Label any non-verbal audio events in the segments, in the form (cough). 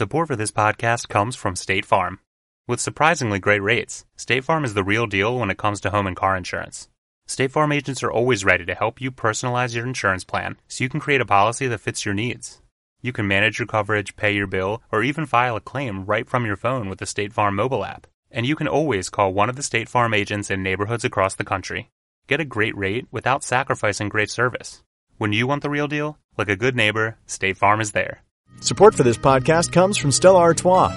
Support for this podcast comes from State Farm. With surprisingly great rates, State Farm is the real deal when it comes to home and car insurance. State Farm agents are always ready to help you personalize your insurance plan so you can create a policy that fits your needs. You can manage your coverage, pay your bill, or even file a claim right from your phone with the State Farm mobile app. And you can always call one of the State Farm agents in neighborhoods across the country. Get a great rate without sacrificing great service. When you want the real deal, like a good neighbor, State Farm is there. Support for this podcast comes from Stella Artois.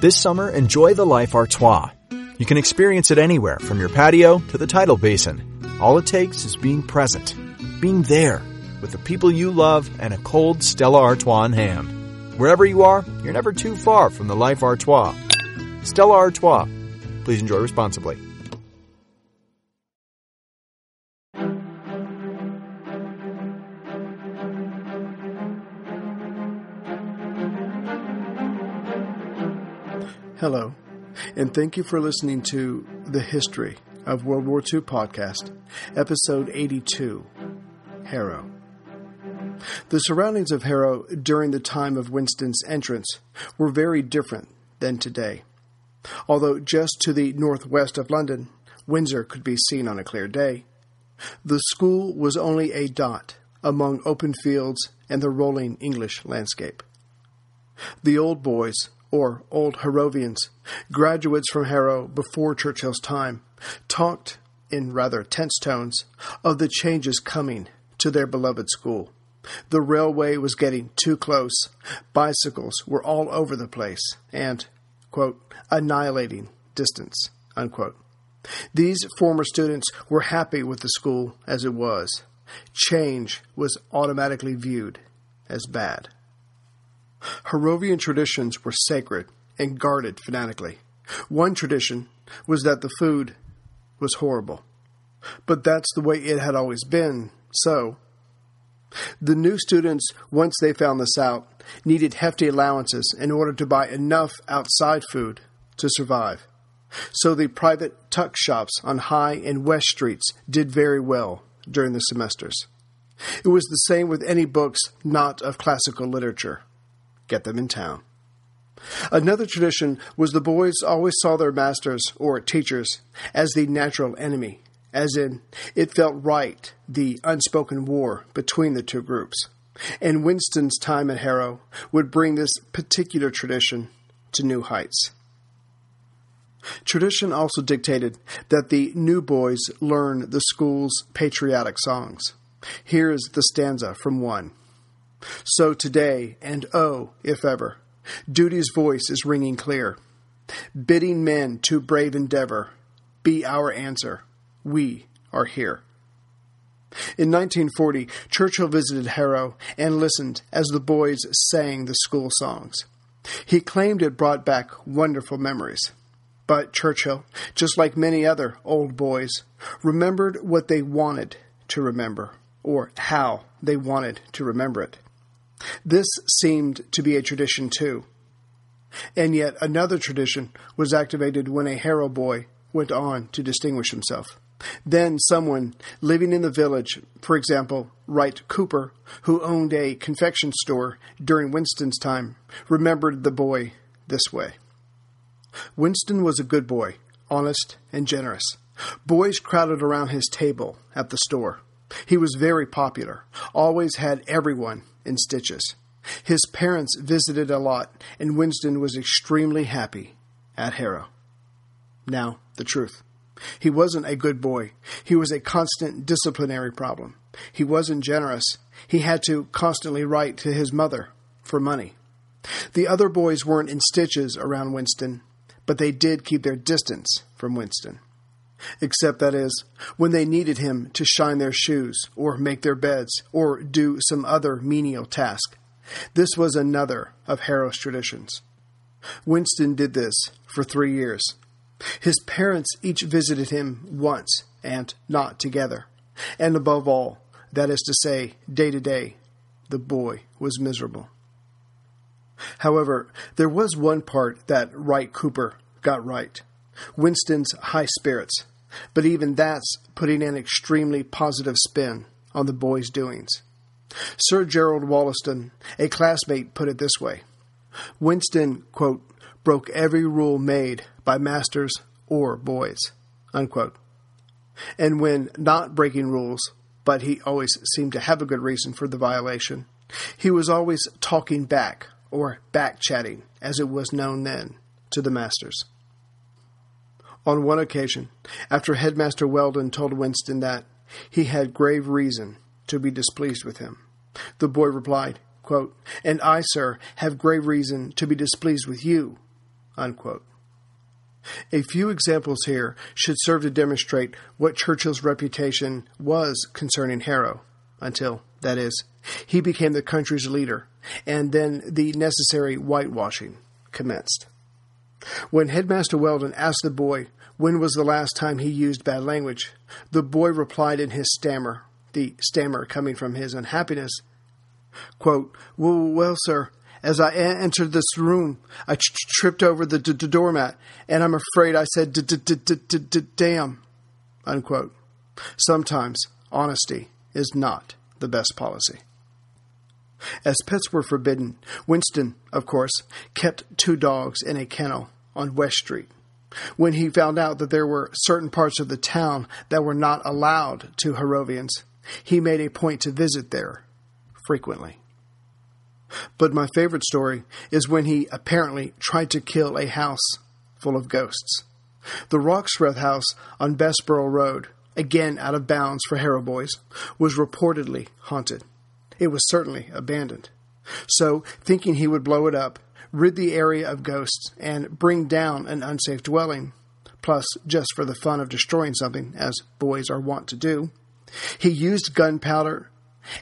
This summer, enjoy the life Artois. You can experience it anywhere, from your patio to the tidal basin. All it takes is being present, being there, with the people you love and a cold Stella Artois in hand. Wherever you are, you're never too far from the life Artois. Stella Artois. Please enjoy responsibly. Hello, and thank you for listening to The History of World War II podcast, episode 82 Harrow. The surroundings of Harrow during the time of Winston's entrance were very different than today. Although just to the northwest of London, Windsor could be seen on a clear day, the school was only a dot among open fields and the rolling English landscape. The old boys or old Harrovians, graduates from Harrow before Churchill's time, talked, in rather tense tones, of the changes coming to their beloved school. The railway was getting too close, bicycles were all over the place, and, quote, annihilating distance, unquote. These former students were happy with the school as it was. Change was automatically viewed as bad. Harrovian traditions were sacred and guarded fanatically. One tradition was that the food was horrible. But that's the way it had always been, so. The new students, once they found this out, needed hefty allowances in order to buy enough outside food to survive. So the private tuck shops on High and West Streets did very well during the semesters. It was the same with any books not of classical literature get them in town. Another tradition was the boys always saw their masters or teachers as the natural enemy, as in, it felt right, the unspoken war between the two groups. And Winston's time at Harrow would bring this particular tradition to new heights. Tradition also dictated that the new boys learn the school's patriotic songs. Here is the stanza from one. So today, and oh, if ever, duty's voice is ringing clear, bidding men to brave endeavor, be our answer. We are here. In 1940, Churchill visited Harrow and listened as the boys sang the school songs. He claimed it brought back wonderful memories. But Churchill, just like many other old boys, remembered what they wanted to remember, or how they wanted to remember it. This seemed to be a tradition too. And yet another tradition was activated when a Harrow boy went on to distinguish himself. Then someone living in the village, for example, Wright Cooper, who owned a confection store during Winston's time, remembered the boy this way. Winston was a good boy, honest and generous. Boys crowded around his table at the store. He was very popular, always had everyone in stitches. His parents visited a lot, and Winston was extremely happy at Harrow. Now, the truth. He wasn't a good boy. He was a constant disciplinary problem. He wasn't generous. He had to constantly write to his mother for money. The other boys weren't in stitches around Winston, but they did keep their distance from Winston except that is, when they needed him to shine their shoes, or make their beds, or do some other menial task. This was another of Harrow's traditions. Winston did this for three years. His parents each visited him once, and not together. And above all, that is to say, day to day, the boy was miserable. However, there was one part that Wright Cooper got right. Winston's high spirits, but even that's putting an extremely positive spin on the boy's doings. Sir Gerald Wollaston, a classmate, put it this way Winston, quote, broke every rule made by masters or boys, unquote. And when not breaking rules, but he always seemed to have a good reason for the violation, he was always talking back, or back chatting, as it was known then, to the masters. On one occasion, after Headmaster Welldon told Winston that he had grave reason to be displeased with him, the boy replied, quote, And I, sir, have grave reason to be displeased with you. Unquote. A few examples here should serve to demonstrate what Churchill's reputation was concerning Harrow, until, that is, he became the country's leader, and then the necessary whitewashing commenced. When Headmaster Welldon asked the boy when was the last time he used bad language, the boy replied in his stammer, the stammer coming from his unhappiness, quote, well, well, sir, as I entered this room, I tripped over the doormat, and I'm afraid I said damn, unquote. Sometimes honesty is not the best policy. As pets were forbidden, Winston, of course, kept two dogs in a kennel on West Street. When he found out that there were certain parts of the town that were not allowed to Harrovians, he made a point to visit there frequently. But my favorite story is when he apparently tried to kill a house full of ghosts. The Roxreth house on Bessborough Road, again out of bounds for Harrow boys, was reportedly haunted. It was certainly abandoned. So, thinking he would blow it up, rid the area of ghosts, and bring down an unsafe dwelling, plus just for the fun of destroying something, as boys are wont to do, he used gunpowder,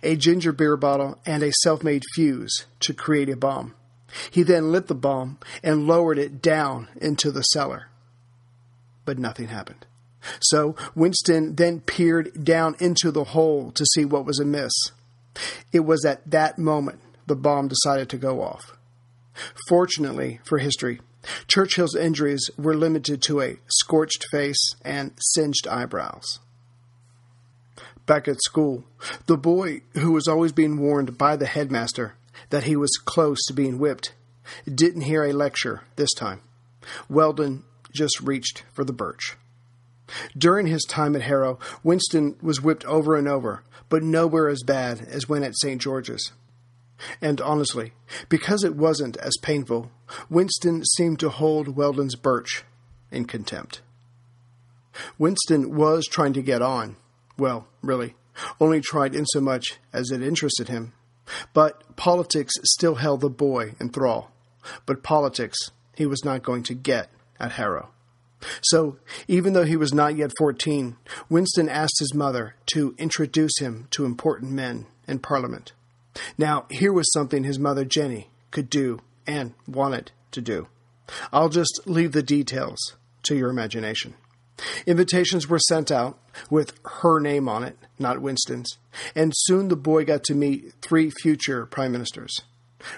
a ginger beer bottle, and a self made fuse to create a bomb. He then lit the bomb and lowered it down into the cellar. But nothing happened. So Winston then peered down into the hole to see what was amiss. It was at that moment the bomb decided to go off. Fortunately for history, Churchill's injuries were limited to a scorched face and singed eyebrows. Back at school, the boy, who was always being warned by the headmaster that he was close to being whipped, didn't hear a lecture this time. Welldon just reached for the birch. During his time at Harrow, Winston was whipped over and over, but nowhere as bad as when at St. George's. And honestly, because it wasn't as painful, Winston seemed to hold Welldon's birch in contempt. Winston was trying to get on, well, really, only tried in so much as it interested him. But politics still held the boy in thrall. But politics he was not going to get at Harrow. So, even though he was not yet 14, Winston asked his mother to introduce him to important men in Parliament. Now, here was something his mother Jenny could do and wanted to do. I'll just leave the details to your imagination. Invitations were sent out with her name on it, not Winston's, and soon the boy got to meet three future prime ministers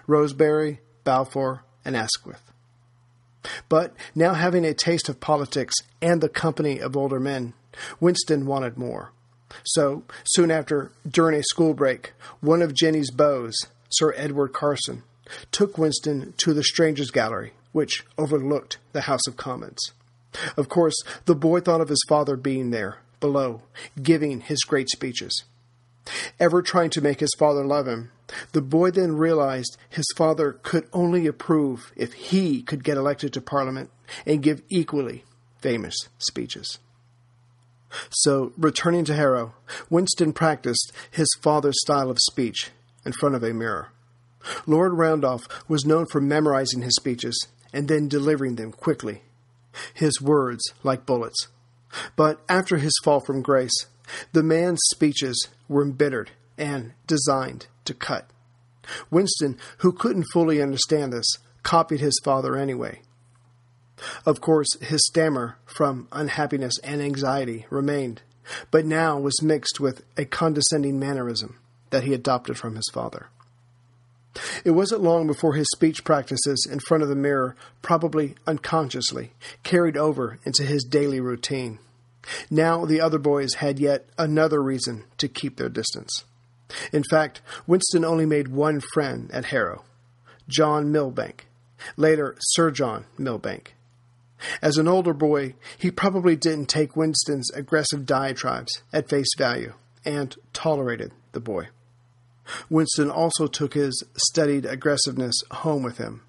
Rosebery, Balfour, and Asquith. But now having a taste of politics and the company of older men, Winston wanted more. So, soon after, during a school break, one of Jenny's beaux, Sir Edward Carson, took Winston to the Strangers' Gallery, which overlooked the House of Commons. Of course, the boy thought of his father being there, below, giving his great speeches. Ever trying to make his father love him, the boy then realized his father could only approve if he could get elected to Parliament and give equally famous speeches. So, returning to Harrow, Winston practiced his father's style of speech in front of a mirror. Lord Randolph was known for memorizing his speeches and then delivering them quickly his words like bullets. But after his fall from grace, the man's speeches were embittered and designed to cut. Winston, who couldn't fully understand this, copied his father anyway. Of course, his stammer from unhappiness and anxiety remained, but now was mixed with a condescending mannerism that he adopted from his father. It wasn't long before his speech practices in front of the mirror, probably unconsciously, carried over into his daily routine. Now the other boys had yet another reason to keep their distance. In fact, Winston only made one friend at Harrow John Milbank, later Sir John Milbank. As an older boy, he probably didn't take Winston's aggressive diatribes at face value and tolerated the boy. Winston also took his studied aggressiveness home with him.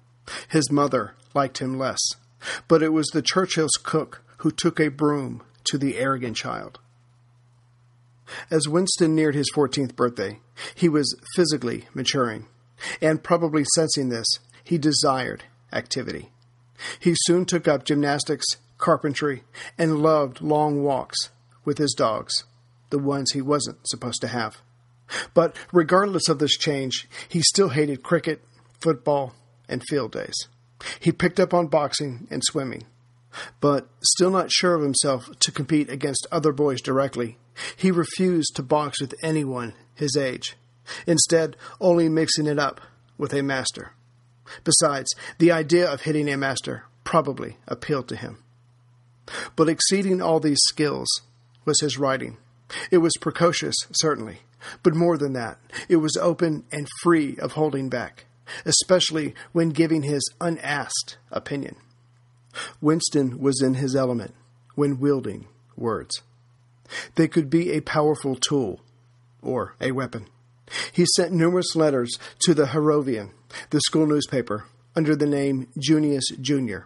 His mother liked him less, but it was the Churchill's cook who took a broom to the arrogant child. As Winston neared his 14th birthday, he was physically maturing, and probably sensing this, he desired activity. He soon took up gymnastics, carpentry, and loved long walks with his dogs, the ones he wasn't supposed to have. But regardless of this change, he still hated cricket, football, and field days. He picked up on boxing and swimming. But still not sure of himself to compete against other boys directly, he refused to box with anyone his age, instead, only mixing it up with a master. Besides, the idea of hitting a master probably appealed to him. But exceeding all these skills was his writing. It was precocious, certainly, but more than that, it was open and free of holding back, especially when giving his unasked opinion. Winston was in his element when wielding words. They could be a powerful tool or a weapon. He sent numerous letters to the Harrovian, the school newspaper, under the name Junius Jr.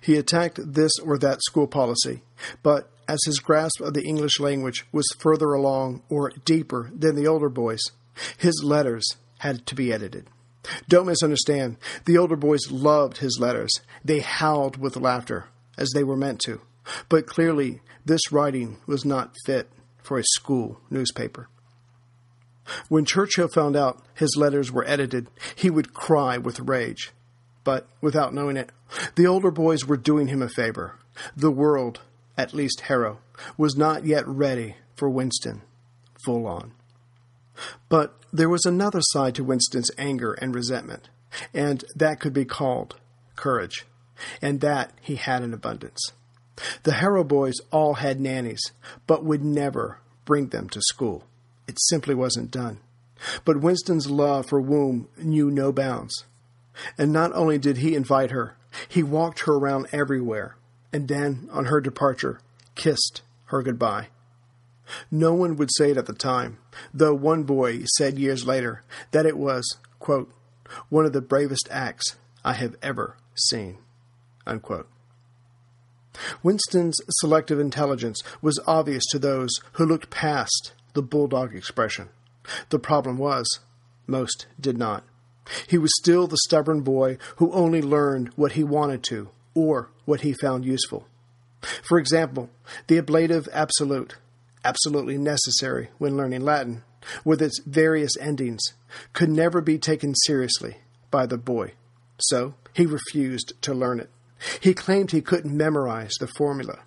He attacked this or that school policy, but as his grasp of the English language was further along or deeper than the older boys, his letters had to be edited. Don't misunderstand. The older boys loved his letters. They howled with laughter, as they were meant to. But clearly, this writing was not fit for a school newspaper. When Churchill found out his letters were edited, he would cry with rage. But without knowing it, the older boys were doing him a favor. The world, at least Harrow, was not yet ready for Winston, full on. But there was another side to Winston's anger and resentment, and that could be called courage, and that he had in abundance. The Harrow boys all had nannies, but would never bring them to school. It simply wasn't done. But Winston's love for Woom knew no bounds. And not only did he invite her, he walked her around everywhere, and then, on her departure, kissed her goodbye. No one would say it at the time, though one boy said years later that it was, quote, one of the bravest acts I have ever seen. Unquote. Winston's selective intelligence was obvious to those who looked past the bulldog expression. The problem was, most did not. He was still the stubborn boy who only learned what he wanted to or what he found useful. For example, the ablative absolute, absolutely necessary when learning Latin, with its various endings, could never be taken seriously by the boy. So he refused to learn it. He claimed he couldn't memorize the formula.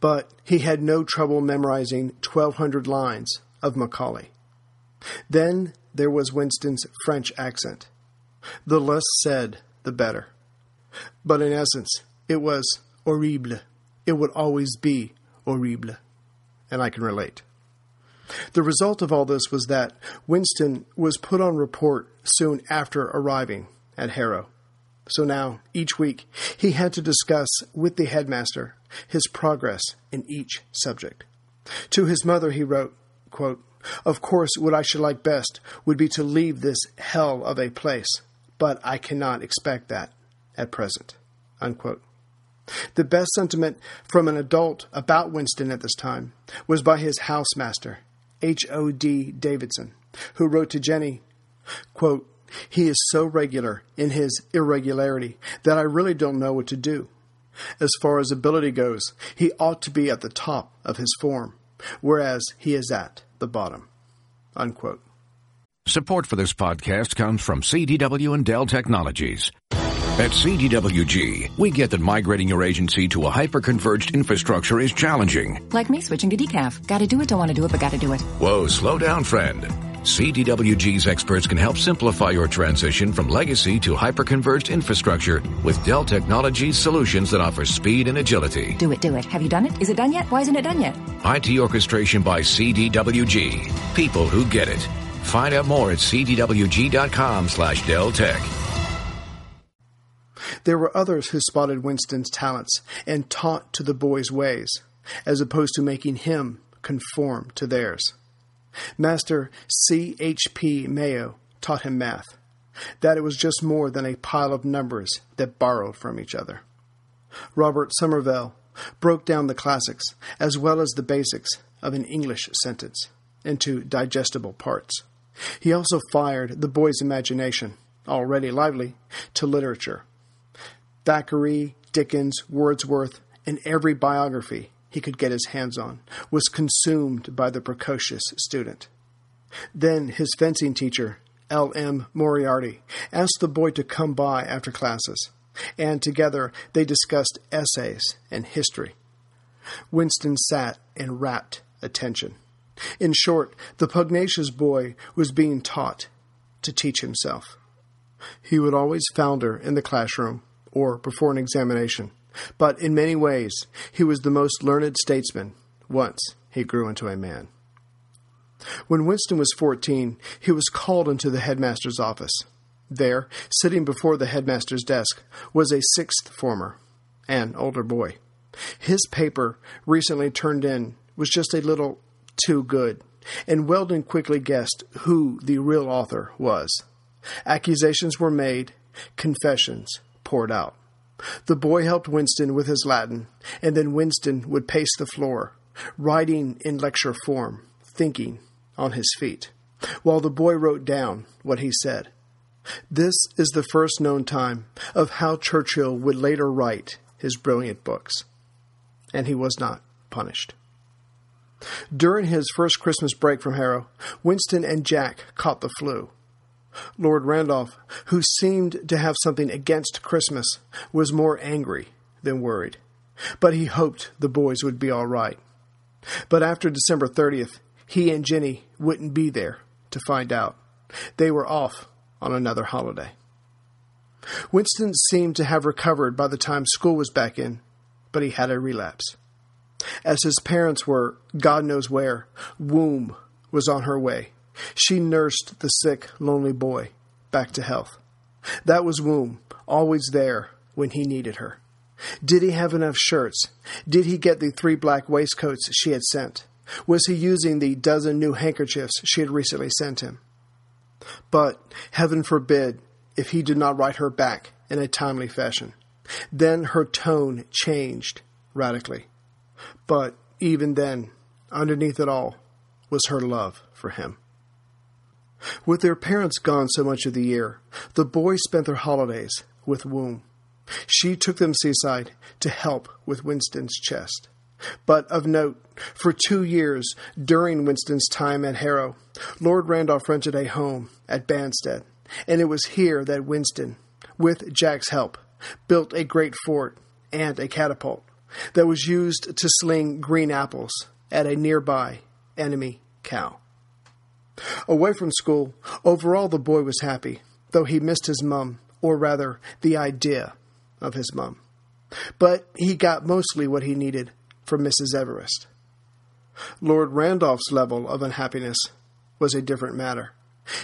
But he had no trouble memorizing 1,200 lines of Macaulay. Then there was Winston's French accent. The less said, the better. But in essence, it was horrible. It would always be horrible. And I can relate. The result of all this was that Winston was put on report soon after arriving at Harrow. So now, each week, he had to discuss with the headmaster his progress in each subject. To his mother, he wrote, quote, Of course, what I should like best would be to leave this hell of a place, but I cannot expect that at present. Unquote. The best sentiment from an adult about Winston at this time was by his housemaster, H. O. D. Davidson, who wrote to Jenny, quote, he is so regular in his irregularity that I really don't know what to do. As far as ability goes, he ought to be at the top of his form, whereas he is at the bottom. Unquote. Support for this podcast comes from CDW and Dell Technologies. At CDWG, we get that migrating your agency to a hyper-converged infrastructure is challenging. Like me switching to decaf. Gotta do it, don't want to do it, but gotta do it. Whoa, slow down, friend. CDWG's experts can help simplify your transition from legacy to hyper-converged infrastructure with Dell Technologies solutions that offer speed and agility. Do it, do it. Have you done it? Is it done yet? Why isn't it done yet? IT orchestration by CDWG. People who get it. Find out more at cdwg.com slash Dell Tech. There were others who spotted Winston's talents and taught to the boy's ways, as opposed to making him conform to theirs. Master C. H. P. Mayo taught him math, that it was just more than a pile of numbers that borrowed from each other. Robert Somerville broke down the classics as well as the basics of an English sentence into digestible parts. He also fired the boy's imagination, already lively, to literature. Thackeray, Dickens, Wordsworth, and every biography he could get his hands on was consumed by the precocious student. Then his fencing teacher, L. M. Moriarty, asked the boy to come by after classes, and together they discussed essays and history. Winston sat in rapt attention. In short, the pugnacious boy was being taught to teach himself. He would always founder in the classroom or before an examination, but in many ways he was the most learned statesman once he grew into a man. When Winston was 14, he was called into the headmaster's office. There, sitting before the headmaster's desk, was a sixth former, an older boy. His paper, recently turned in, was just a little too good, and Welldon quickly guessed who the real author was. Accusations were made, confessions poured out. The boy helped Winston with his Latin, and then Winston would pace the floor, writing in lecture form, thinking on his feet, while the boy wrote down what he said. This is the first known time of how Churchill would later write his brilliant books. And he was not punished. During his first Christmas break from Harrow, Winston and Jack caught the flu. Lord Randolph, who seemed to have something against Christmas, was more angry than worried. But he hoped the boys would be all right. But after December 30th, he and Jenny wouldn't be there to find out. They were off on another holiday. Winston seemed to have recovered by the time school was back in, but he had a relapse. As his parents were, God knows where, Woom was on her way. She nursed the sick, lonely boy back to health. That was Woom, always there when he needed her. Did he have enough shirts? Did he get the three black waistcoats she had sent? Was he using the dozen new handkerchiefs she had recently sent him? But, heaven forbid, if he did not write her back in a timely fashion. Then her tone changed radically. But even then, underneath it all, was her love for him. With their parents gone so much of the year, the boys spent their holidays with Woom. She took them seaside to help with Winston's chest. But of note, for two years during Winston's time at Harrow, Lord Randolph rented a home at Banstead, and it was here that Winston, with Jack's help, built a great fort and a catapult that was used to sling green apples at a nearby enemy cow. Away from school, overall the boy was happy, though he missed his mum, or rather, the idea of his mum. But he got mostly what he needed from Mrs. Everest. Lord Randolph's level of unhappiness was a different matter.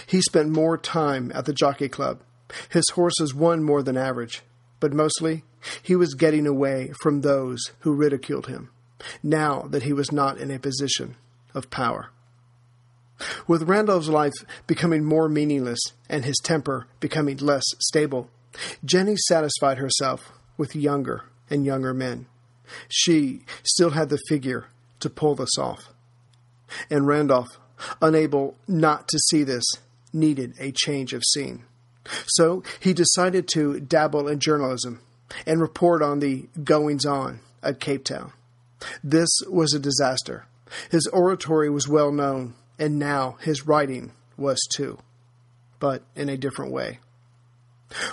He spent more time at the jockey club. His horses won more than average, but mostly he was getting away from those who ridiculed him, now that he was not in a position of power. With Randolph's life becoming more meaningless and his temper becoming less stable, Jenny satisfied herself with younger and younger men. She still had the figure to pull this off. And Randolph, unable not to see this, needed a change of scene. So he decided to dabble in journalism and report on the goings on at Cape Town. This was a disaster. His oratory was well known, and now his writing was too, but in a different way.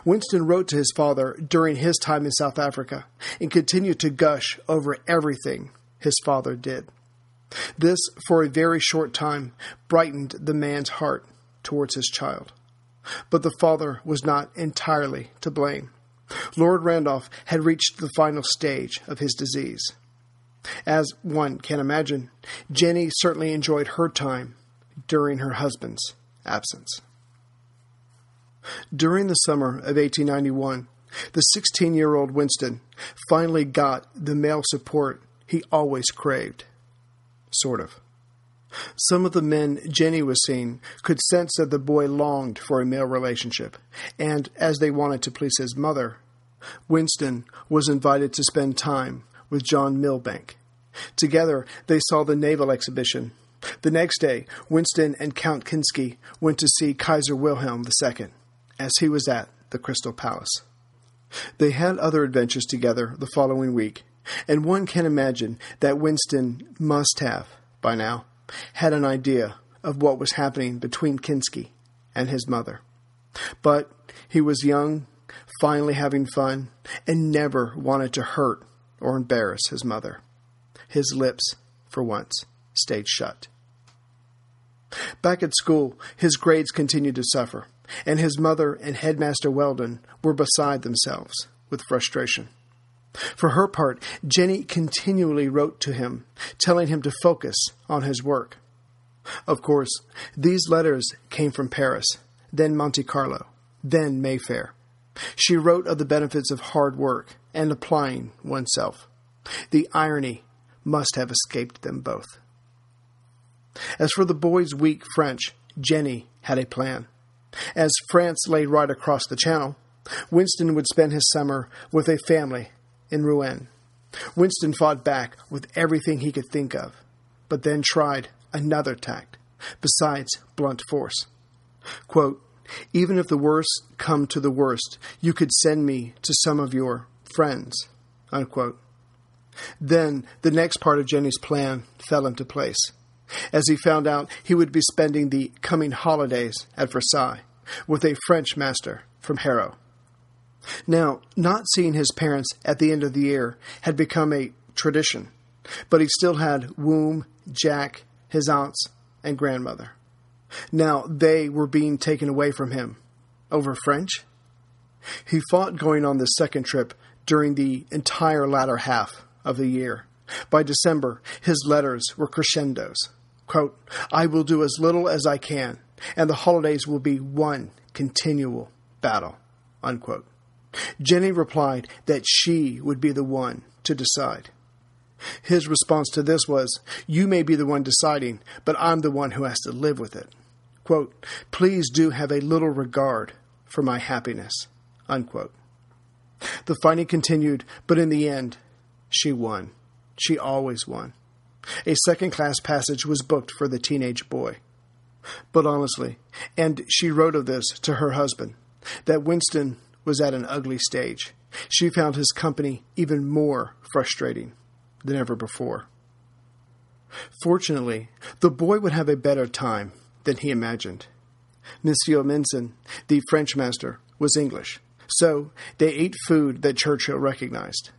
Winston wrote to his father during his time in South Africa and continued to gush over everything his father did. This, for a very short time, brightened the man's heart towards his child. But the father was not entirely to blame. Lord Randolph had reached the final stage of his disease. As one can imagine, Jenny certainly enjoyed her time during her husband's absence. During the summer of 1891, the 16 year old Winston finally got the male support he always craved. Sort of. Some of the men Jenny was seeing could sense that the boy longed for a male relationship, and as they wanted to please his mother, Winston was invited to spend time with John Milbank. Together, they saw the naval exhibition. The next day, Winston and Count Kinsky went to see Kaiser Wilhelm II, as he was at the Crystal Palace. They had other adventures together the following week, and one can imagine that Winston must have, by now, had an idea of what was happening between Kinsky and his mother. But he was young, finally having fun, and never wanted to hurt or embarrass his mother. His lips, for once, stayed shut. Back at school, his grades continued to suffer, and his mother and Headmaster Welldon were beside themselves with frustration. For her part, Jenny continually wrote to him, telling him to focus on his work. Of course, these letters came from Paris, then Monte Carlo, then Mayfair. She wrote of the benefits of hard work and applying oneself. The irony must have escaped them both. As for the boy's weak French, Jenny had a plan. As France lay right across the channel, Winston would spend his summer with a family in Rouen. Winston fought back with everything he could think of, but then tried another tact, besides blunt force. Quote, Even if the worst come to the worst, you could send me to some of your friends. Unquote. Then the next part of Jenny's plan fell into place, as he found out he would be spending the coming holidays at Versailles with a French master from Harrow. Now, not seeing his parents at the end of the year had become a tradition, but he still had Woom, Jack, his aunts, and grandmother. Now they were being taken away from him. Over French? He fought going on this second trip during the entire latter half of the year. By December, his letters were crescendos. Quote, I will do as little as I can, and the holidays will be one continual battle. Unquote. Jenny replied that she would be the one to decide. His response to this was, You may be the one deciding, but I'm the one who has to live with it. Quote, Please do have a little regard for my happiness. Unquote. The fighting continued, but in the end, she won. She always won. A second class passage was booked for the teenage boy. But honestly, and she wrote of this to her husband, that Winston was at an ugly stage. She found his company even more frustrating than ever before. Fortunately, the boy would have a better time than he imagined. Monsieur Minson, the French master, was English, so they ate food that Churchill recognized.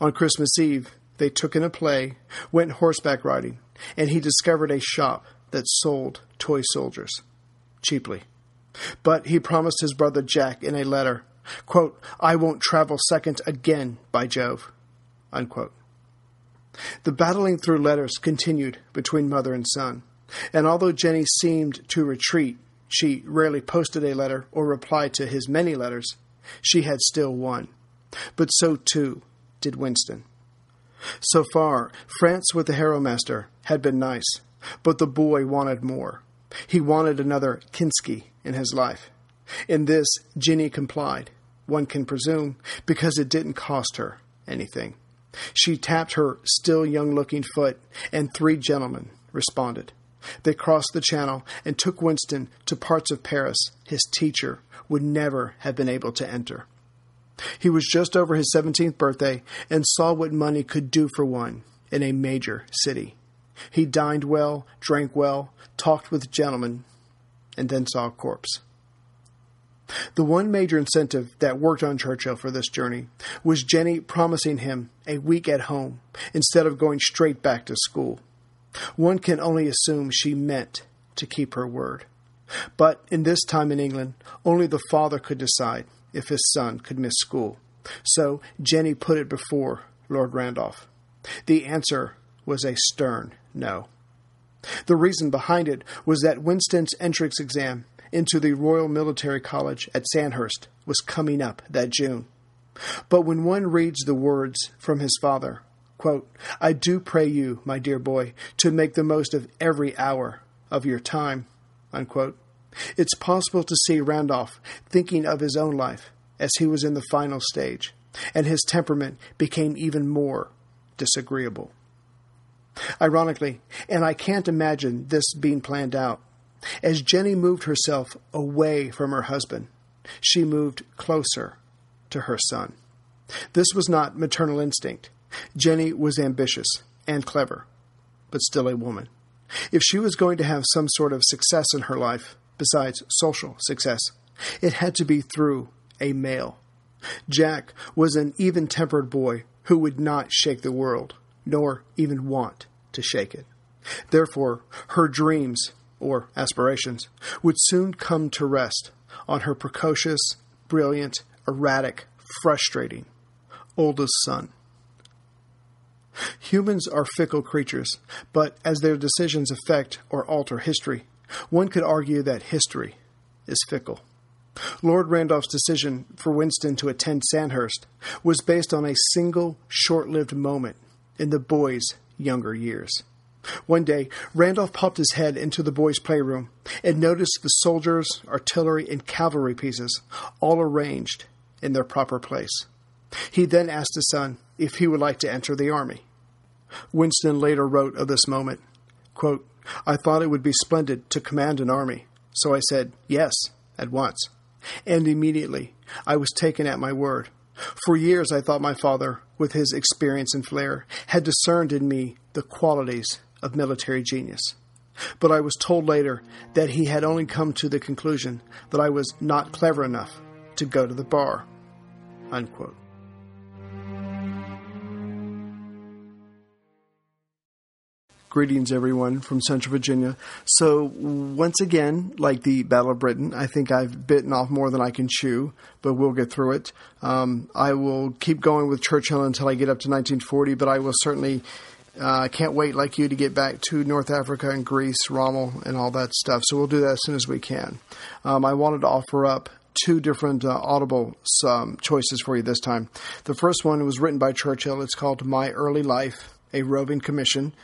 On Christmas Eve, they took in a play, went horseback riding, and he discovered a shop that sold toy soldiers cheaply. But he promised his brother Jack in a letter Quote, I won't travel second again, by Jove. Unquote. The battling through letters continued between mother and son, and although Jenny seemed to retreat, she rarely posted a letter or replied to his many letters, she had still won. But so too did Winston. So far, France with the Harrow Master had been nice, but the boy wanted more. He wanted another Kinsky in his life. In this, Jenny complied one can presume, because it didn't cost her anything. She tapped her still young looking foot, and three gentlemen responded. They crossed the channel and took Winston to parts of Paris his teacher would never have been able to enter. He was just over his 17th birthday and saw what money could do for one in a major city. He dined well, drank well, talked with gentlemen, and then saw a corpse. The one major incentive that worked on Churchill for this journey was Jenny promising him a week at home instead of going straight back to school. One can only assume she meant to keep her word. But in this time in England, only the father could decide if his son could miss school. So Jenny put it before Lord Randolph. The answer was a stern no. The reason behind it was that Winston's entrance exam into the Royal Military College at Sandhurst was coming up that June. But when one reads the words from his father, quote, I do pray you, my dear boy, to make the most of every hour of your time, unquote, it's possible to see Randolph thinking of his own life as he was in the final stage, and his temperament became even more disagreeable. Ironically, and I can't imagine this being planned out, as Jenny moved herself away from her husband, she moved closer to her son. This was not maternal instinct. Jenny was ambitious and clever, but still a woman. If she was going to have some sort of success in her life, besides social success, it had to be through a male. Jack was an even tempered boy who would not shake the world, nor even want to shake it. Therefore, her dreams, or aspirations, would soon come to rest on her precocious, brilliant, erratic, frustrating oldest son. Humans are fickle creatures, but as their decisions affect or alter history, one could argue that history is fickle. Lord Randolph's decision for Winston to attend Sandhurst was based on a single short lived moment in the boy's younger years. One day, Randolph popped his head into the boys' playroom and noticed the soldiers, artillery, and cavalry pieces all arranged in their proper place. He then asked his son if he would like to enter the army. Winston later wrote of this moment quote, I thought it would be splendid to command an army, so I said yes at once. And immediately I was taken at my word. For years I thought my father, with his experience and flair, had discerned in me the qualities of military genius. But I was told later that he had only come to the conclusion that I was not clever enough to go to the bar. Unquote. Greetings, everyone from Central Virginia. So, once again, like the Battle of Britain, I think I've bitten off more than I can chew, but we'll get through it. Um, I will keep going with Churchill until I get up to 1940, but I will certainly uh, can't wait, like you, to get back to North Africa and Greece, Rommel, and all that stuff. So, we'll do that as soon as we can. Um, I wanted to offer up two different uh, audible um, choices for you this time. The first one was written by Churchill. It's called My Early Life, a roving commission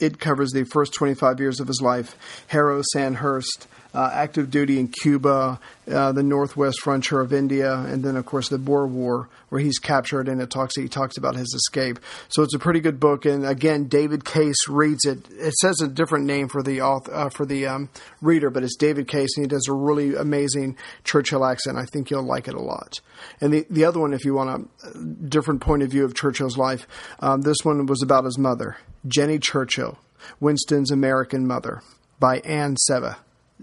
it covers the first 25 years of his life. Harrow Sandhurst, uh, active duty in Cuba, uh, the northwest frontier of India, and then of course the Boer War, where he's captured and it talks he talks about his escape. So it's a pretty good book. And again, David Case reads it. It says a different name for the author, uh, for the um, reader, but it's David Case, and he does a really amazing Churchill accent. I think you'll like it a lot. And the the other one, if you want a different point of view of Churchill's life, um, this one was about his mother, Jenny Churchill, Winston's American mother, by Anne Sebba.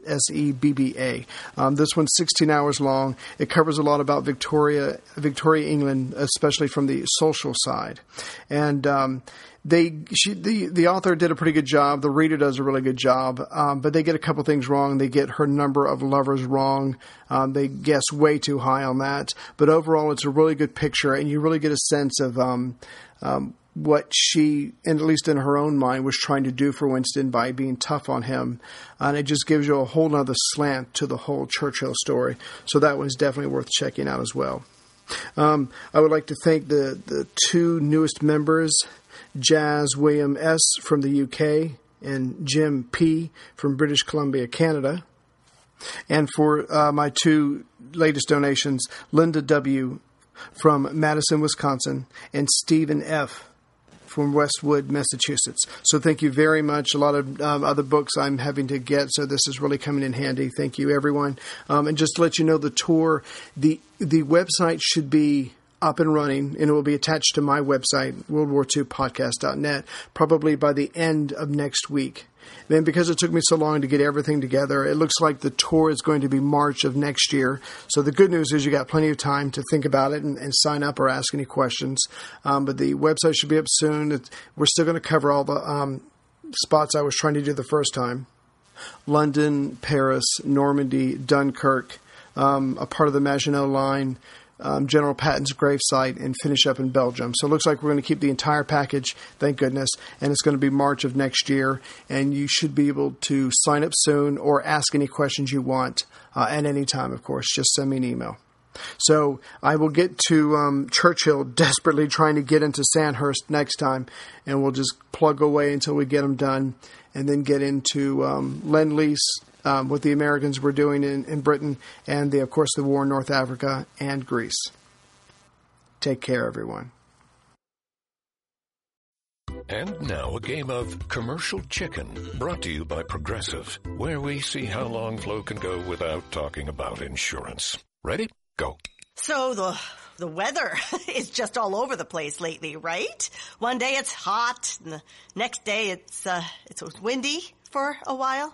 S E B B A. Um, this one's 16 hours long. It covers a lot about Victoria, Victoria, England, especially from the social side. And um, they, she, the the author did a pretty good job. The reader does a really good job, um, but they get a couple things wrong. They get her number of lovers wrong. Um, they guess way too high on that. But overall, it's a really good picture, and you really get a sense of. What she, and at least in her own mind, was trying to do for Winston by being tough on him. And it just gives you a whole other slant to the whole Churchill story. So that one's definitely worth checking out as well. Um, I would like to thank the, the two newest members, Jazz William S. from the UK and Jim P. from British Columbia, Canada. And for uh, my two latest donations, Linda W. from Madison, Wisconsin, and Stephen F from Westwood, Massachusetts. So thank you very much. A lot of um, other books I'm having to get, so this is really coming in handy. Thank you, everyone. Um, and just to let you know, the tour, the the website should be up and running, and it will be attached to my website, WorldWar2Podcast.net, probably by the end of next week. Then, because it took me so long to get everything together, it looks like the tour is going to be March of next year. So the good news is you got plenty of time to think about it and, and sign up or ask any questions. Um, but the website should be up soon. We're still going to cover all the um, spots I was trying to do the first time London, Paris, Normandy, Dunkirk, um, a part of the Maginot Line, um, General Patton's gravesite and finish up in Belgium. So it looks like we're going to keep the entire package, thank goodness, and it's going to be March of next year. And you should be able to sign up soon or ask any questions you want uh, at any time, of course. Just send me an email. So I will get to um, Churchill (laughs) desperately trying to get into Sandhurst next time, and we'll just plug away until we get them done, and then get into um, Lend Lease, um, what the Americans were doing in, in Britain, and the, of course the war in North Africa and Greece. Take care, everyone. And now a game of commercial chicken brought to you by Progressive, where we see how long Flo can go without talking about insurance. Ready? Go. So the the weather (laughs) is just all over the place lately, right? One day it's hot, and the next day it's uh, it's windy for a while.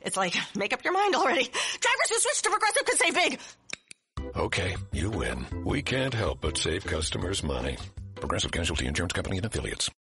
It's like (laughs) make up your mind already. Drivers who switch to Progressive could save big. Okay, you win. We can't help but save customers money. Progressive Casualty Insurance Company and affiliates.